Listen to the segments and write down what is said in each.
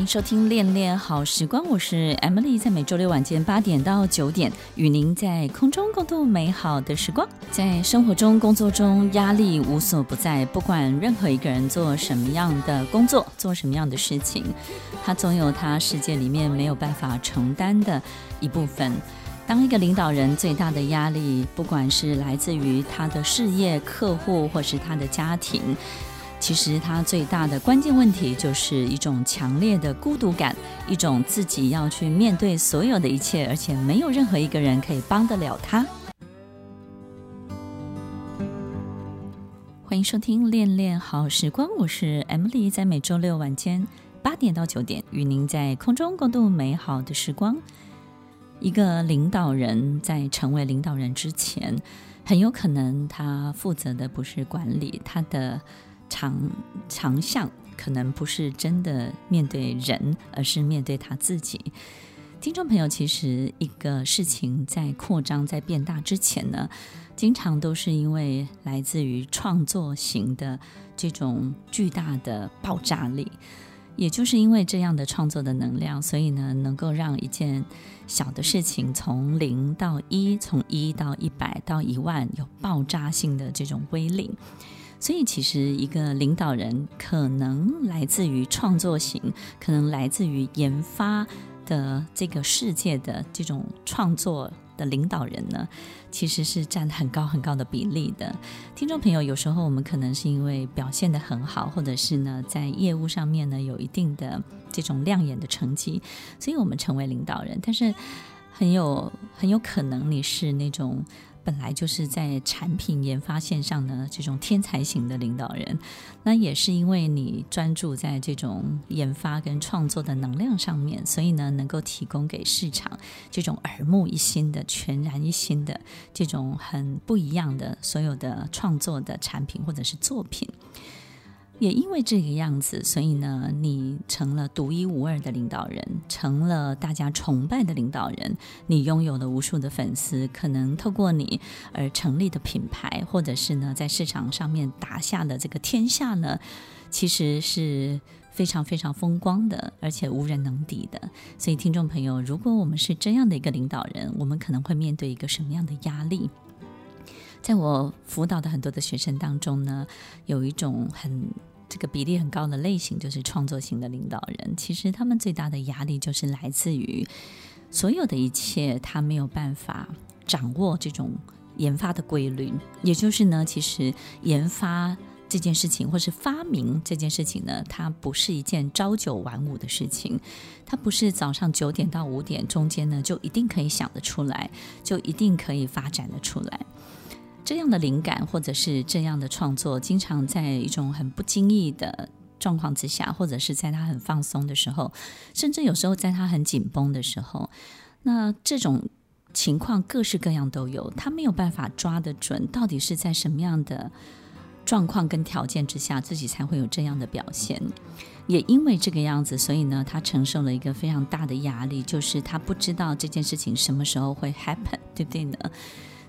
欢迎收听《恋恋好时光》，我是 Emily，在每周六晚间八点到九点，与您在空中共度美好的时光。在生活中、工作中，压力无所不在。不管任何一个人做什么样的工作，做什么样的事情，他总有他世界里面没有办法承担的一部分。当一个领导人，最大的压力，不管是来自于他的事业、客户，或是他的家庭。其实他最大的关键问题就是一种强烈的孤独感，一种自己要去面对所有的一切，而且没有任何一个人可以帮得了他。欢迎收听《恋恋好时光》，我是 Emily，在每周六晚间八点到九点，与您在空中共度美好的时光。一个领导人在成为领导人之前，很有可能他负责的不是管理，他的。长长项可能不是真的面对人，而是面对他自己。听众朋友，其实一个事情在扩张、在变大之前呢，经常都是因为来自于创作型的这种巨大的爆炸力。也就是因为这样的创作的能量，所以呢，能够让一件小的事情从零到一，从一到一百到一万，有爆炸性的这种威力。所以，其实一个领导人可能来自于创作型，可能来自于研发的这个世界的这种创作的领导人呢，其实是占很高很高的比例的。听众朋友，有时候我们可能是因为表现得很好，或者是呢在业务上面呢有一定的这种亮眼的成绩，所以我们成为领导人。但是很有很有可能你是那种。本来就是在产品研发线上的这种天才型的领导人，那也是因为你专注在这种研发跟创作的能量上面，所以呢，能够提供给市场这种耳目一新的、全然一新的这种很不一样的所有的创作的产品或者是作品。也因为这个样子，所以呢，你成了独一无二的领导人，成了大家崇拜的领导人。你拥有了无数的粉丝，可能透过你而成立的品牌，或者是呢，在市场上面打下的这个天下呢，其实是非常非常风光的，而且无人能敌的。所以，听众朋友，如果我们是这样的一个领导人，我们可能会面对一个什么样的压力？在我辅导的很多的学生当中呢，有一种很这个比例很高的类型，就是创作型的领导人。其实他们最大的压力就是来自于所有的一切，他没有办法掌握这种研发的规律。也就是呢，其实研发这件事情，或是发明这件事情呢，它不是一件朝九晚五的事情，它不是早上九点到五点中间呢就一定可以想得出来，就一定可以发展得出来。这样的灵感或者是这样的创作，经常在一种很不经意的状况之下，或者是在他很放松的时候，甚至有时候在他很紧绷的时候，那这种情况各式各样都有。他没有办法抓得准，到底是在什么样的状况跟条件之下，自己才会有这样的表现。也因为这个样子，所以呢，他承受了一个非常大的压力，就是他不知道这件事情什么时候会 happen，对不对呢？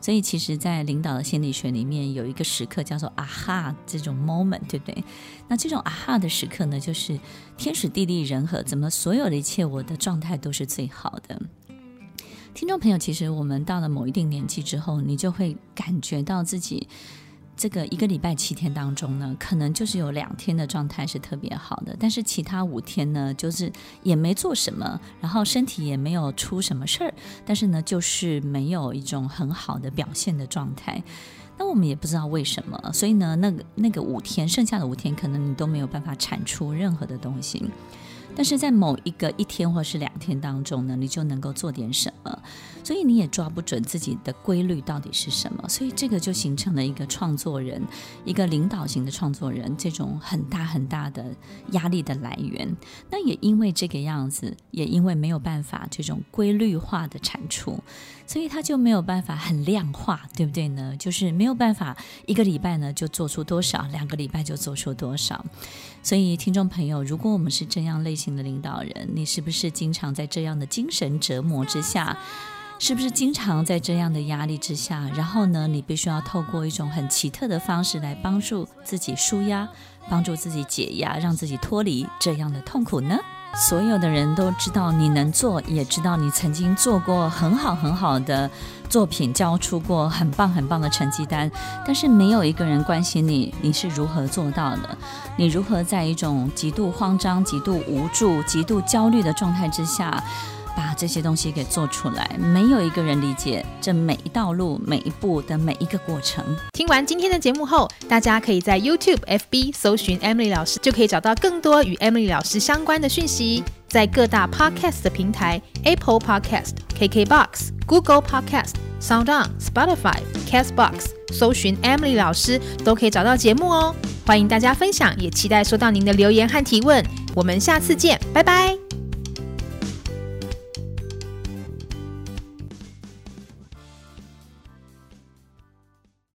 所以，其实，在领导的心理学里面，有一个时刻叫做“啊哈”这种 moment，对不对？那这种“啊哈”的时刻呢，就是天时地利人和，怎么所有的一切，我的状态都是最好的。听众朋友，其实我们到了某一定年纪之后，你就会感觉到自己。这个一个礼拜七天当中呢，可能就是有两天的状态是特别好的，但是其他五天呢，就是也没做什么，然后身体也没有出什么事儿，但是呢，就是没有一种很好的表现的状态。那我们也不知道为什么，所以呢，那个那个五天，剩下的五天，可能你都没有办法产出任何的东西。但是在某一个一天或是两天当中呢，你就能够做点什么，所以你也抓不准自己的规律到底是什么，所以这个就形成了一个创作人，一个领导型的创作人这种很大很大的压力的来源。那也因为这个样子，也因为没有办法这种规律化的产出，所以他就没有办法很量化，对不对呢？就是没有办法一个礼拜呢就做出多少，两个礼拜就做出多少。所以，听众朋友，如果我们是这样类型的领导人，你是不是经常在这样的精神折磨之下？是不是经常在这样的压力之下？然后呢，你必须要透过一种很奇特的方式来帮助自己舒压，帮助自己解压，让自己脱离这样的痛苦呢？所有的人都知道你能做，也知道你曾经做过很好很好的作品，交出过很棒很棒的成绩单，但是没有一个人关心你，你是如何做到的？你如何在一种极度慌张、极度无助、极度焦虑的状态之下，把这些东西给做出来，没有一个人理解这每一道路、每一步的每一个过程。听完今天的节目后，大家可以在 YouTube、FB 搜寻 Emily 老师，就可以找到更多与 Emily 老师相关的讯息。在各大 Podcast 的平台，Apple Podcast、KKBox、Google Podcast、SoundOn、Spotify、Castbox，搜寻 Emily 老师都可以找到节目哦。欢迎大家分享，也期待收到您的留言和提问。我们下次见，拜拜。